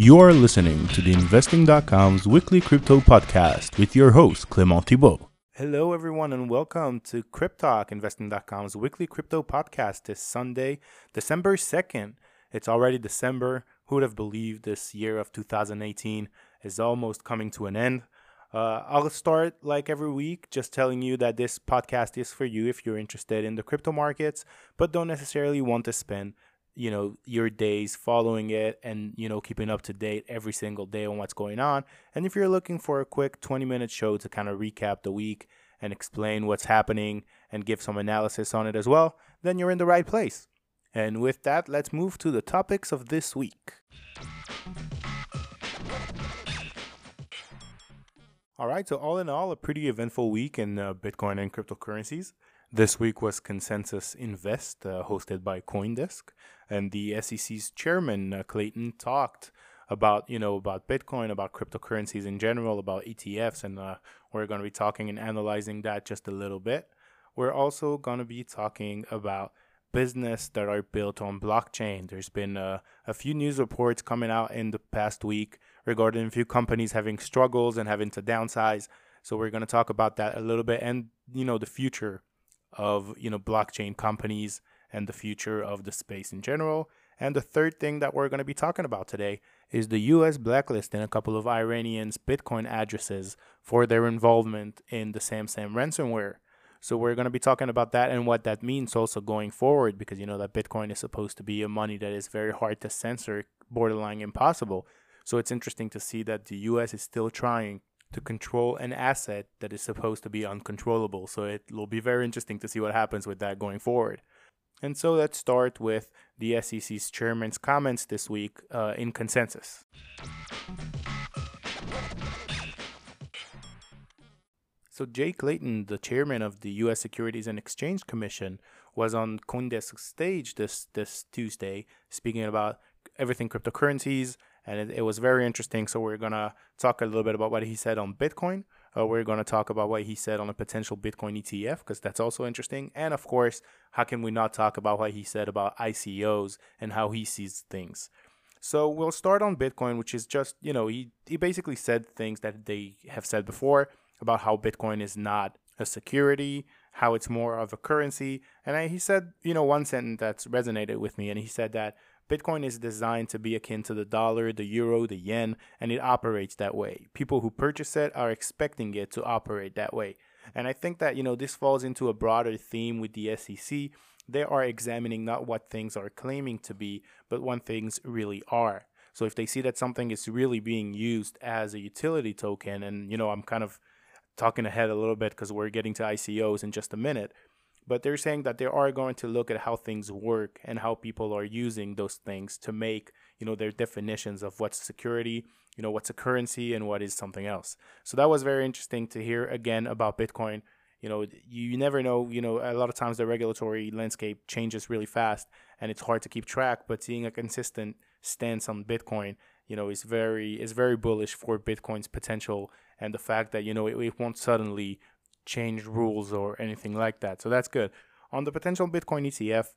You're listening to the Investing.com's weekly crypto podcast with your host, Clement Thibault. Hello, everyone, and welcome to Cryptalk, Investing.com's weekly crypto podcast this Sunday, December 2nd. It's already December. Who would have believed this year of 2018 is almost coming to an end? Uh, I'll start like every week just telling you that this podcast is for you if you're interested in the crypto markets, but don't necessarily want to spend you know your days following it and you know keeping up to date every single day on what's going on. And if you're looking for a quick 20 minute show to kind of recap the week and explain what's happening and give some analysis on it as well then you're in the right place. And with that let's move to the topics of this week. All right so all in all a pretty eventful week in uh, bitcoin and cryptocurrencies this week was Consensus Invest, uh, hosted by CoinDesk, and the SEC's chairman uh, Clayton talked about you know about Bitcoin, about cryptocurrencies in general, about ETFs, and uh, we're going to be talking and analyzing that just a little bit. We're also going to be talking about business that are built on blockchain. There's been uh, a few news reports coming out in the past week regarding a few companies having struggles and having to downsize. So we're going to talk about that a little bit and you know the future of you know blockchain companies and the future of the space in general. And the third thing that we're going to be talking about today is the US blacklisting a couple of Iranians' Bitcoin addresses for their involvement in the SamSam ransomware. So we're going to be talking about that and what that means also going forward because you know that Bitcoin is supposed to be a money that is very hard to censor, borderline impossible. So it's interesting to see that the US is still trying to control an asset that is supposed to be uncontrollable. So it will be very interesting to see what happens with that going forward. And so let's start with the SEC's chairman's comments this week uh, in consensus. So Jay Clayton, the chairman of the U.S. Securities and Exchange Commission, was on CoinDesk's stage this this Tuesday, speaking about everything cryptocurrencies, and it, it, was very interesting. So we're gonna talk a little bit about what he said on Bitcoin. Uh, we're gonna talk about what he said on a potential Bitcoin ETF because that's also interesting. And of course, how can we not talk about what he said about ICOs and how he sees things? So we'll start on Bitcoin, which is just you know he he basically said things that they have said before about how Bitcoin is not a security, how it's more of a currency, and I, he said you know one sentence that's resonated with me, and he said that Bitcoin is designed to be akin to the dollar, the euro, the yen, and it operates that way. People who purchase it are expecting it to operate that way. And I think that, you know, this falls into a broader theme with the SEC. They are examining not what things are claiming to be, but what things really are. So if they see that something is really being used as a utility token, and, you know, I'm kind of talking ahead a little bit because we're getting to ICOs in just a minute but they're saying that they are going to look at how things work and how people are using those things to make you know their definitions of what's security you know what's a currency and what is something else. So that was very interesting to hear again about bitcoin. You know you never know you know a lot of times the regulatory landscape changes really fast and it's hard to keep track but seeing a consistent stance on bitcoin you know is very is very bullish for bitcoin's potential and the fact that you know it, it won't suddenly change rules or anything like that. So that's good. On the potential Bitcoin ETF,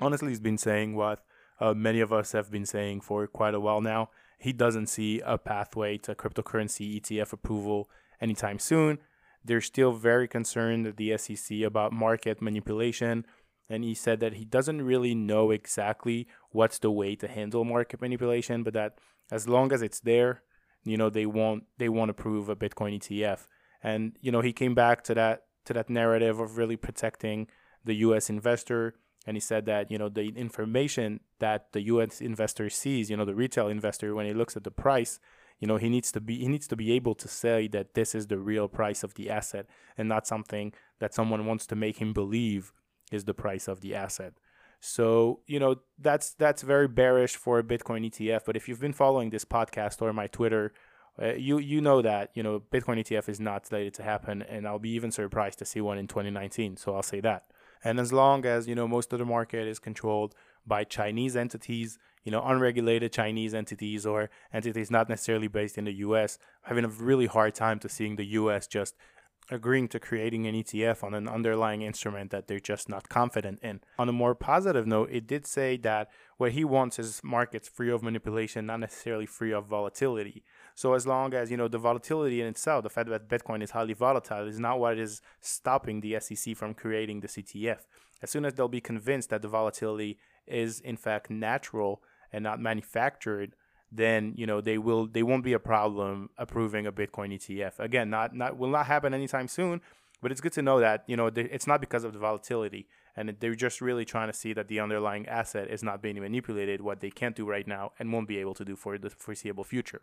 honestly, he's been saying what uh, many of us have been saying for quite a while now. He doesn't see a pathway to cryptocurrency ETF approval anytime soon. They're still very concerned at the SEC about market manipulation. And he said that he doesn't really know exactly what's the way to handle market manipulation, but that as long as it's there, you know, they won't they won't approve a Bitcoin ETF. And you know, he came back to that to that narrative of really protecting the U.S. investor, and he said that you know the information that the U.S. investor sees, you know, the retail investor when he looks at the price, you know, he needs to be he needs to be able to say that this is the real price of the asset and not something that someone wants to make him believe is the price of the asset. So, you know, that's that's very bearish for a Bitcoin ETF, but if you've been following this podcast or my Twitter uh, you you know that you know Bitcoin ETF is not slated to happen, and I'll be even surprised to see one in 2019. So I'll say that. And as long as you know most of the market is controlled by Chinese entities, you know unregulated Chinese entities or entities not necessarily based in the U.S., having a really hard time to seeing the U.S. just agreeing to creating an ETF on an underlying instrument that they're just not confident in. On a more positive note, it did say that what he wants is markets free of manipulation, not necessarily free of volatility. So as long as you know the volatility in itself, the fact that Bitcoin is highly volatile is not what is stopping the SEC from creating the ETF. As soon as they'll be convinced that the volatility is in fact natural and not manufactured, then you know they will they won't be a problem approving a Bitcoin ETF. Again, not not will not happen anytime soon, but it's good to know that you know it's not because of the volatility, and they're just really trying to see that the underlying asset is not being manipulated, what they can't do right now and won't be able to do for the foreseeable future.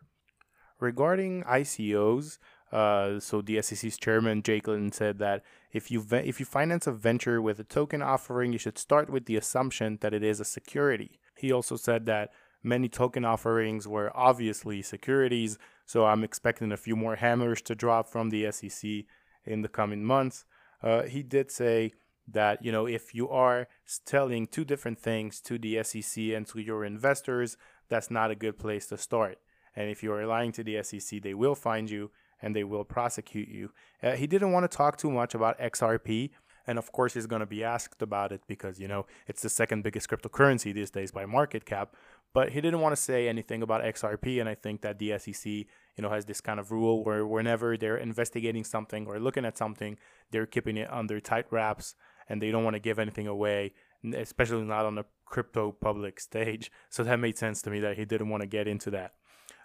Regarding ICOs, uh, so the SEC's chairman Jay Clayton said that if you ve- if you finance a venture with a token offering, you should start with the assumption that it is a security. He also said that many token offerings were obviously securities, so I'm expecting a few more hammers to drop from the SEC in the coming months. Uh, he did say that you know if you are telling two different things to the SEC and to your investors, that's not a good place to start. And if you are lying to the SEC, they will find you and they will prosecute you. Uh, he didn't want to talk too much about XRP. And of course, he's going to be asked about it because, you know, it's the second biggest cryptocurrency these days by market cap. But he didn't want to say anything about XRP. And I think that the SEC, you know, has this kind of rule where whenever they're investigating something or looking at something, they're keeping it under tight wraps and they don't want to give anything away, especially not on a crypto public stage. So that made sense to me that he didn't want to get into that.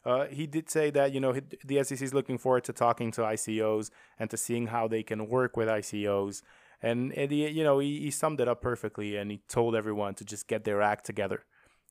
Uh, he did say that you know the SEC is looking forward to talking to ICOs and to seeing how they can work with ICOs. And, and he, you know he, he summed it up perfectly, and he told everyone to just get their act together.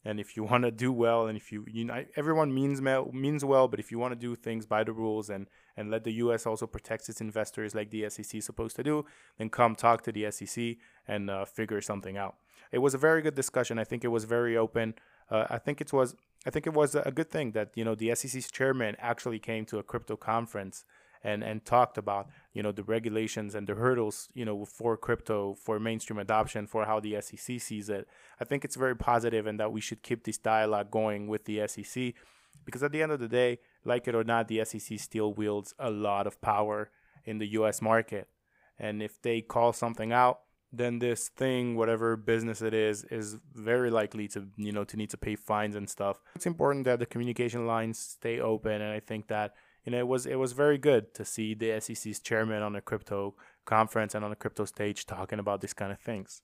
And if you want to do well, and if you you know everyone means means well, but if you want to do things by the rules and and let the U.S. also protect its investors like the SEC is supposed to do, then come talk to the SEC and uh, figure something out. It was a very good discussion. I think it was very open. Uh, I think it was I think it was a good thing that you know the SEC's chairman actually came to a crypto conference and and talked about you know the regulations and the hurdles you know for crypto for mainstream adoption for how the SEC sees it. I think it's very positive and that we should keep this dialogue going with the SEC because at the end of the day, like it or not, the SEC still wields a lot of power in the U.S. market, and if they call something out then this thing, whatever business it is, is very likely to you know to need to pay fines and stuff. It's important that the communication lines stay open, and I think that you know it was it was very good to see the SEC's chairman on a crypto conference and on a crypto stage talking about these kind of things.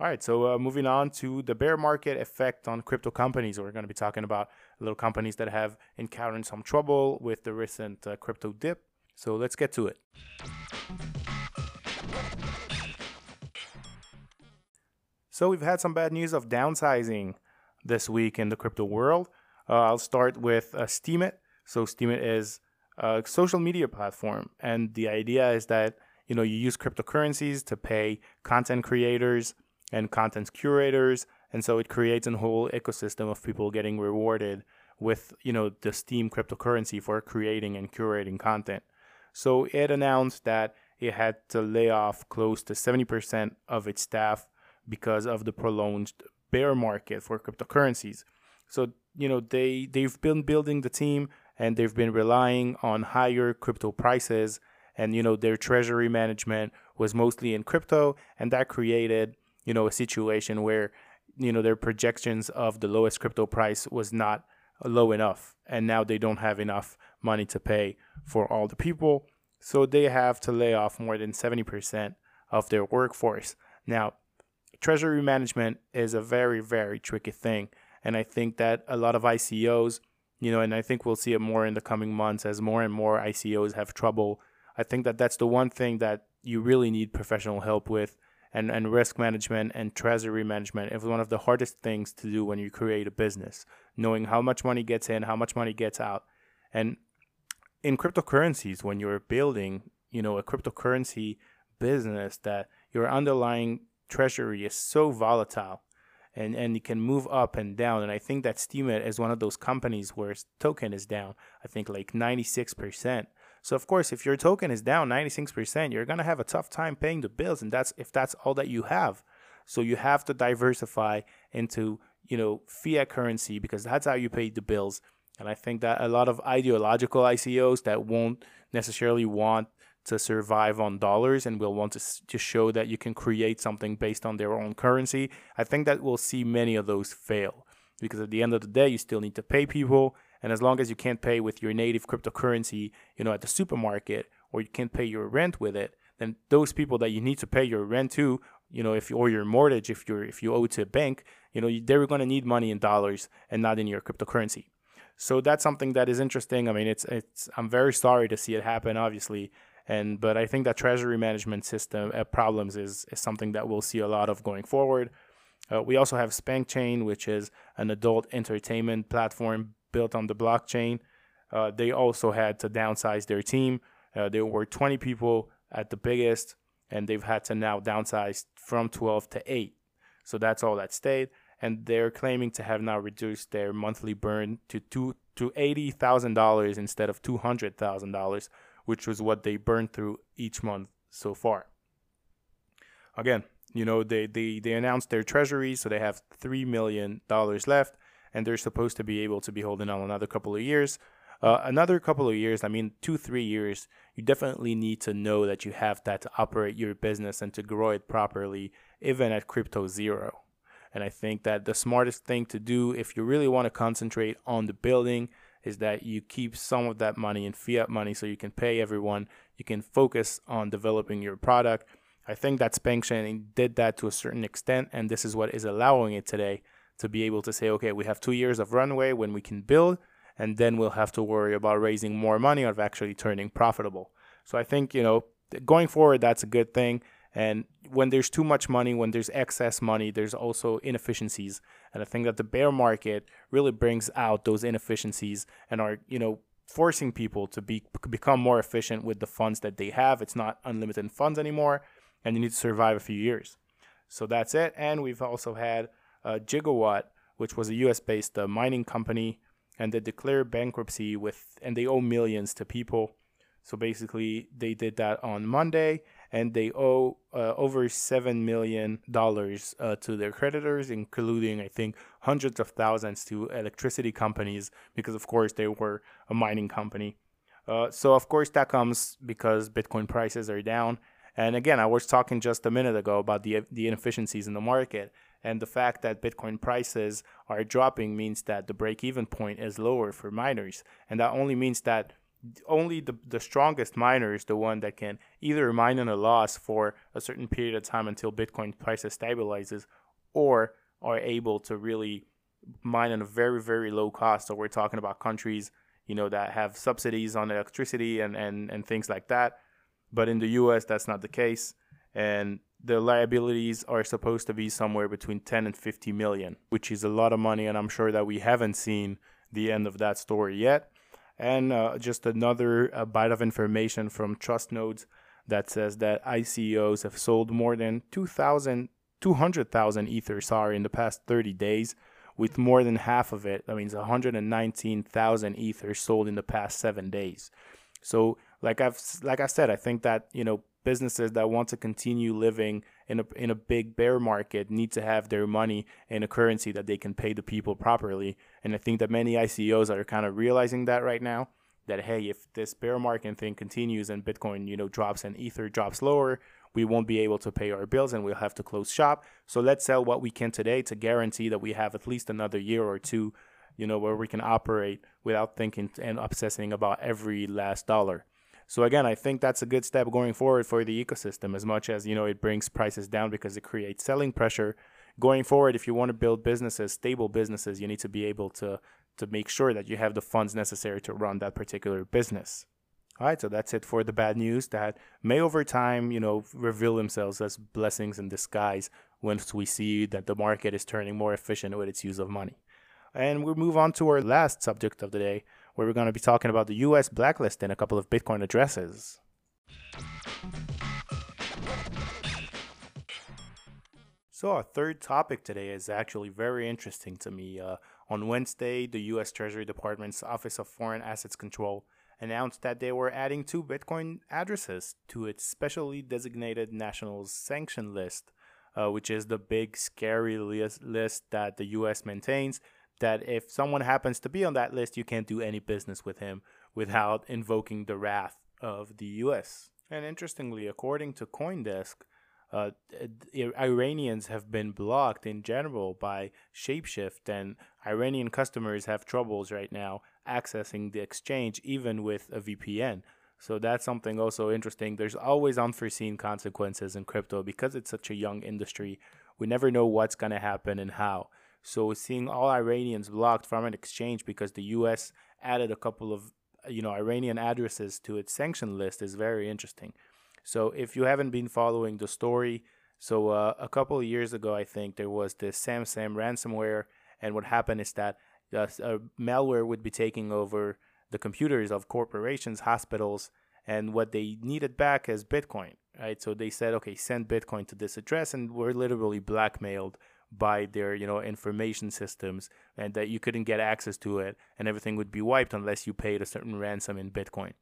All right, so uh, moving on to the bear market effect on crypto companies. We're going to be talking about little companies that have encountered some trouble with the recent uh, crypto dip. So let's get to it. So we've had some bad news of downsizing this week in the crypto world. Uh, I'll start with uh, Steemit. So Steemit is a social media platform, and the idea is that you know you use cryptocurrencies to pay content creators and content curators, and so it creates a whole ecosystem of people getting rewarded with you know the Steem cryptocurrency for creating and curating content. So it announced that it had to lay off close to 70% of its staff because of the prolonged bear market for cryptocurrencies. So, you know, they they've been building the team and they've been relying on higher crypto prices. And you know their treasury management was mostly in crypto. And that created, you know, a situation where you know their projections of the lowest crypto price was not low enough. And now they don't have enough money to pay for all the people. So they have to lay off more than 70% of their workforce. Now treasury management is a very, very tricky thing. And I think that a lot of ICOs, you know, and I think we'll see it more in the coming months as more and more ICOs have trouble. I think that that's the one thing that you really need professional help with. And, and risk management and treasury management is one of the hardest things to do when you create a business, knowing how much money gets in, how much money gets out. And in cryptocurrencies, when you're building, you know, a cryptocurrency business that your underlying treasury is so volatile and, and it can move up and down. And I think that Steemit is one of those companies where its token is down, I think like 96%. So of course, if your token is down 96%, you're gonna have a tough time paying the bills, and that's if that's all that you have. So you have to diversify into you know fiat currency because that's how you pay the bills. And I think that a lot of ideological ICOs that won't necessarily want to survive on dollars and will want to, to show that you can create something based on their own currency, I think that we'll see many of those fail. Because at the end of the day, you still need to pay people. And as long as you can't pay with your native cryptocurrency, you know, at the supermarket, or you can't pay your rent with it, then those people that you need to pay your rent to, you know, if or your mortgage, if you're if you owe to a bank, you know, they're going to need money in dollars and not in your cryptocurrency. So that's something that is interesting. I mean, it's it's I'm very sorry to see it happen, obviously, and but I think that treasury management system uh, problems is is something that we'll see a lot of going forward. Uh, we also have SpankChain, which is an adult entertainment platform built on the blockchain. Uh, they also had to downsize their team. Uh, there were 20 people at the biggest, and they've had to now downsize from 12 to 8. So that's all that stayed. And they're claiming to have now reduced their monthly burn to two to eighty thousand dollars instead of two hundred thousand dollars, which was what they burned through each month so far. Again, you know, they, they, they announced their treasury, so they have three million dollars left, and they're supposed to be able to be holding on another couple of years. Uh, another couple of years, I mean, two, three years, you definitely need to know that you have that to operate your business and to grow it properly, even at crypto zero. And I think that the smartest thing to do if you really want to concentrate on the building is that you keep some of that money in fiat money so you can pay everyone. You can focus on developing your product. I think that SpankChain did that to a certain extent, and this is what is allowing it today to be able to say, okay, we have two years of runway when we can build and then we'll have to worry about raising more money or actually turning profitable. So I think, you know, going forward, that's a good thing. And when there's too much money, when there's excess money, there's also inefficiencies. And I think that the bear market really brings out those inefficiencies and are, you know, forcing people to be become more efficient with the funds that they have. It's not unlimited funds anymore, and you need to survive a few years. So that's it. And we've also had uh, Gigawatt, which was a U.S.-based uh, mining company and they declared bankruptcy with and they owe millions to people. So basically, they did that on Monday, and they owe uh, over seven million dollars uh, to their creditors, including I think hundreds of thousands to electricity companies, because of course they were a mining company. Uh, so of course that comes because Bitcoin prices are down. And again, I was talking just a minute ago about the the inefficiencies in the market, and the fact that Bitcoin prices are dropping means that the break even point is lower for miners. And that only means that only the, the strongest miner is the one that can either mine on a loss for a certain period of time until Bitcoin prices stabilizes or are able to really mine at a very, very low cost. So we're talking about countries, you know, that have subsidies on electricity and, and, and things like that. But in the US, that's not the case. And the liabilities are supposed to be somewhere between 10 and 50 million, which is a lot of money. And I'm sure that we haven't seen the end of that story yet. And uh, just another uh, bite of information from Trustnodes that says that ICOs have sold more than 2,000, 200,000 Ether, sorry, in the past 30 days, with more than half of it, that means 119,000 Ether sold in the past seven days. So, like I've like I said, I think that you know businesses that want to continue living in a in a big bear market need to have their money in a currency that they can pay the people properly. And I think that many ICOs are kind of realizing that right now. That hey, if this bear market thing continues and Bitcoin, you know, drops and Ether drops lower, we won't be able to pay our bills and we'll have to close shop. So let's sell what we can today to guarantee that we have at least another year or two, you know, where we can operate without thinking and obsessing about every last dollar. So again, I think that's a good step going forward for the ecosystem as much as, you know, it brings prices down because it creates selling pressure. Going forward, if you want to build businesses, stable businesses, you need to be able to to make sure that you have the funds necessary to run that particular business. All right, so that's it for the bad news that may over time, you know, reveal themselves as blessings in disguise once we see that the market is turning more efficient with its use of money. And we'll move on to our last subject of the day, where we're going to be talking about the US blacklist and a couple of Bitcoin addresses. So, our third topic today is actually very interesting to me. Uh, on Wednesday, the U.S. Treasury Department's Office of Foreign Assets Control announced that they were adding two Bitcoin addresses to its specially designated national sanction list, uh, which is the big, scary list that the U.S. maintains that if someone happens to be on that list, you can't do any business with him without invoking the wrath of the US. And interestingly, according to Coindesk, uh, Iranians have been blocked in general by Shapeshift, and Iranian customers have troubles right now accessing the exchange, even with a VPN. So that's something also interesting. There's always unforeseen consequences in crypto because it's such a young industry. We never know what's going to happen and how. So seeing all Iranians blocked from an exchange because the US added a couple of you know Iranian addresses to its sanction list is very interesting. So if you haven't been following the story, so uh, a couple of years ago I think there was this SamSam ransomware and what happened is that uh, malware would be taking over the computers of corporations, hospitals, and what they needed back is Bitcoin, right? So they said, okay, send Bitcoin to this address, and we're literally blackmailed by their, you know, information systems, and that you couldn't get access to it, and everything would be wiped unless you paid a certain ransom in Bitcoin.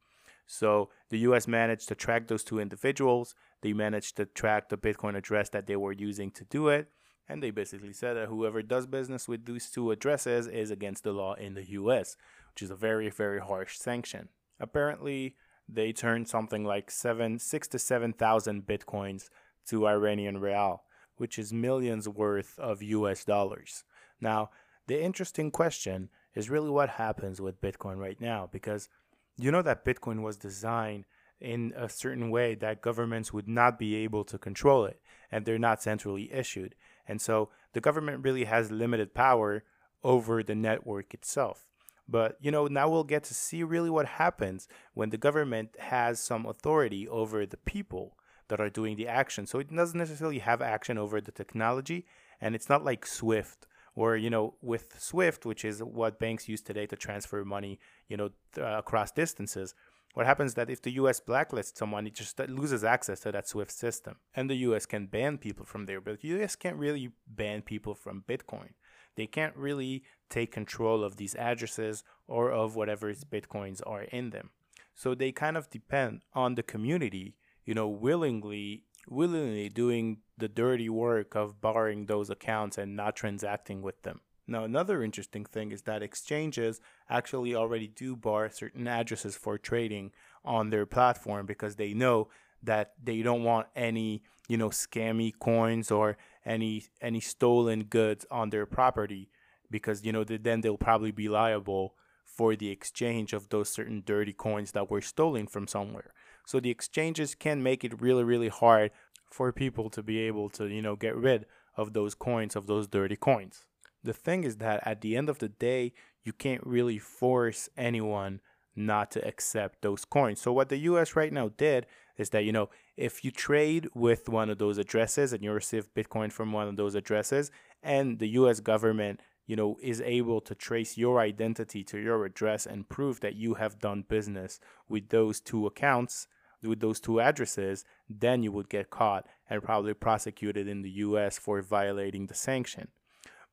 So the U.S. managed to track those two individuals. They managed to track the Bitcoin address that they were using to do it. And they basically said that whoever does business with these two addresses is against the law in the US, which is a very, very harsh sanction. Apparently, they turned something like seven, six to seven thousand bitcoins to Iranian rial, which is millions worth of US dollars. Now, the interesting question is really what happens with Bitcoin right now, because you know that Bitcoin was designed in a certain way that governments would not be able to control it, and they're not centrally issued. And so the government really has limited power over the network itself. But you know, now we'll get to see really what happens when the government has some authority over the people that are doing the action. So it doesn't necessarily have action over the technology, and it's not like Swift or you know with Swift, which is what banks use today to transfer money, you know, uh, across distances. What happens is that if the US blacklists someone, it just loses access to that SWIFT system. And the US can ban people from there, but the US can't really ban people from Bitcoin. They can't really take control of these addresses or of whatever Bitcoins are in them. So they kind of depend on the community, you know, willingly willingly doing the dirty work of borrowing those accounts and not transacting with them. Now, another interesting thing is that exchanges actually already do bar certain addresses for trading on their platform because they know that they don't want any, you know, scammy coins or any any stolen goods on their property because you know then they'll probably be liable for the exchange of those certain dirty coins that were stolen from somewhere. So the exchanges can make it really really hard for people to be able to, you know, get rid of those coins of those dirty coins the thing is that at the end of the day, you can't really force anyone not to accept those coins. So what the US right now did is that, you know, if you trade with one of those addresses and you receive Bitcoin from one of those addresses and the US government, you know, is able to trace your identity to your address and prove that you have done business with those two accounts, with those two addresses, then you would get caught and probably prosecuted in the US for violating the sanction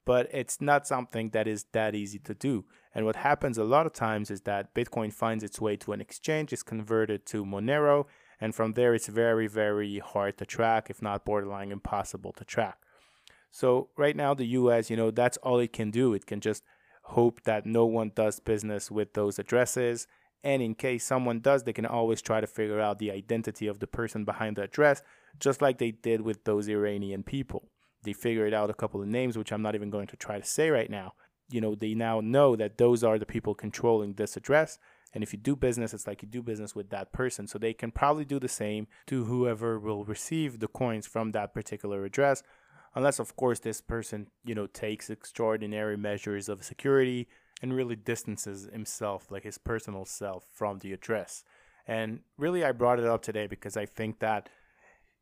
but it's not something that is that easy to do. And what happens a lot of times is that Bitcoin finds its way to an exchange, is converted to Monero, and from there it's very, very hard to track, if not borderline impossible to track. So right now the US, you know, that's all it can do. It can just hope that no one does business with those addresses. And in case someone does, they can always try to figure out the identity of the person behind the address, just like they did with those Iranian people they figured out a couple of names, which I'm not even going to try to say right now. You know, they now know that those are the people controlling this address. And if you do business, it's like you do business with that person. So they can probably do the same to whoever will receive the coins from that particular address. Unless, of course, this person, you know, takes extraordinary measures of security and really distances himself, like his personal self, from the address. And really, I brought it up today because I think that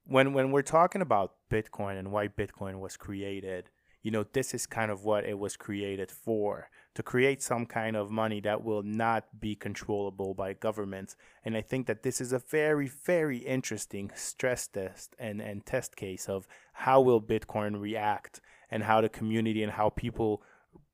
when when we're talking about Bitcoin and why Bitcoin was created, you know, this is kind of what it was created for to create some kind of money that will not be controllable by governments. And I think that this is a very, very interesting stress test and, and test case of how will Bitcoin react and how the community and how people,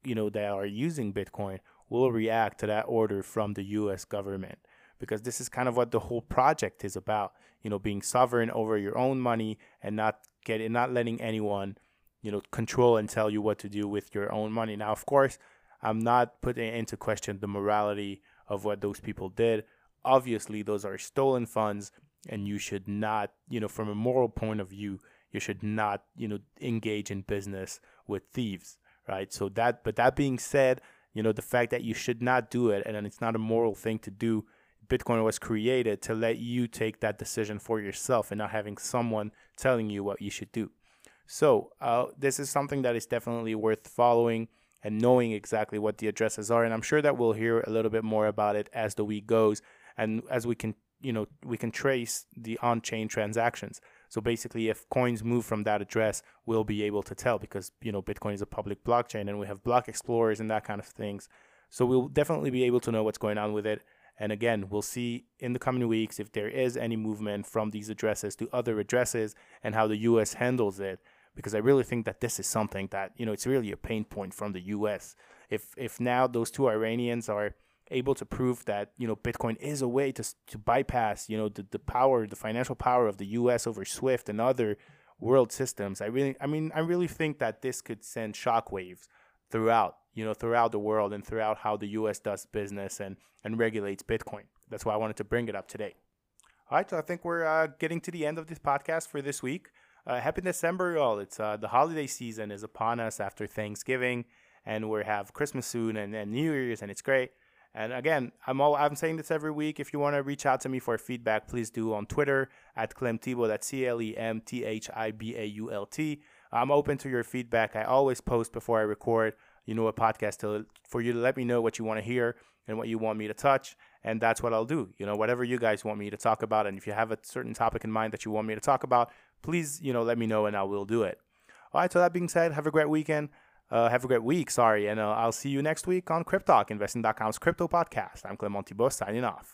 you know, that are using Bitcoin will react to that order from the US government because this is kind of what the whole project is about. You know, being sovereign over your own money and not getting, not letting anyone, you know, control and tell you what to do with your own money. Now, of course, I'm not putting into question the morality of what those people did. Obviously, those are stolen funds, and you should not, you know, from a moral point of view, you should not, you know, engage in business with thieves, right? So that, but that being said, you know, the fact that you should not do it and it's not a moral thing to do, Bitcoin was created to let you take that decision for yourself and not having someone telling you what you should do. So, uh, this is something that is definitely worth following and knowing exactly what the addresses are. And I'm sure that we'll hear a little bit more about it as the week goes and as we can, you know, we can trace the on chain transactions. So basically, if coins move from that address, we'll be able to tell because you know Bitcoin is a public blockchain and we have block explorers and that kind of things. So we'll definitely be able to know what's going on with it. And again, we'll see in the coming weeks if there is any movement from these addresses to other addresses and how the US handles it. Because I really think that this is something that, you know, it's really a pain point from the US. If if now those two Iranians are able to prove that you know Bitcoin is a way to to bypass you know the, the power, the financial power of the U.S. over SWIFT and other world systems. I really, I mean, I really think that this could send shockwaves throughout you know throughout the world and throughout how the U.S. does business and and regulates Bitcoin. That's why I wanted to bring it up today. All right, so I think we're uh, getting to the end of this podcast for this week. Uh, happy December, y'all! It's uh, the holiday season is upon us after Thanksgiving, and we have Christmas soon and, and New Year's, and it's great. And again, I'm all I'm saying this every week. If you want to reach out to me for feedback, please do on Twitter at Clem Thibault. That's C L E M T H I B A U L T. I'm open to your feedback. I always post before I record, you know, a podcast to, for you to let me know what you want to hear and what you want me to touch. And that's what I'll do. You know, whatever you guys want me to talk about. And if you have a certain topic in mind that you want me to talk about, please, you know, let me know and I will do it. All right. So that being said, have a great weekend. Uh, have a great week. Sorry. And uh, I'll see you next week on Cryptalk, investing.com's crypto podcast. I'm Clement Thibault signing off.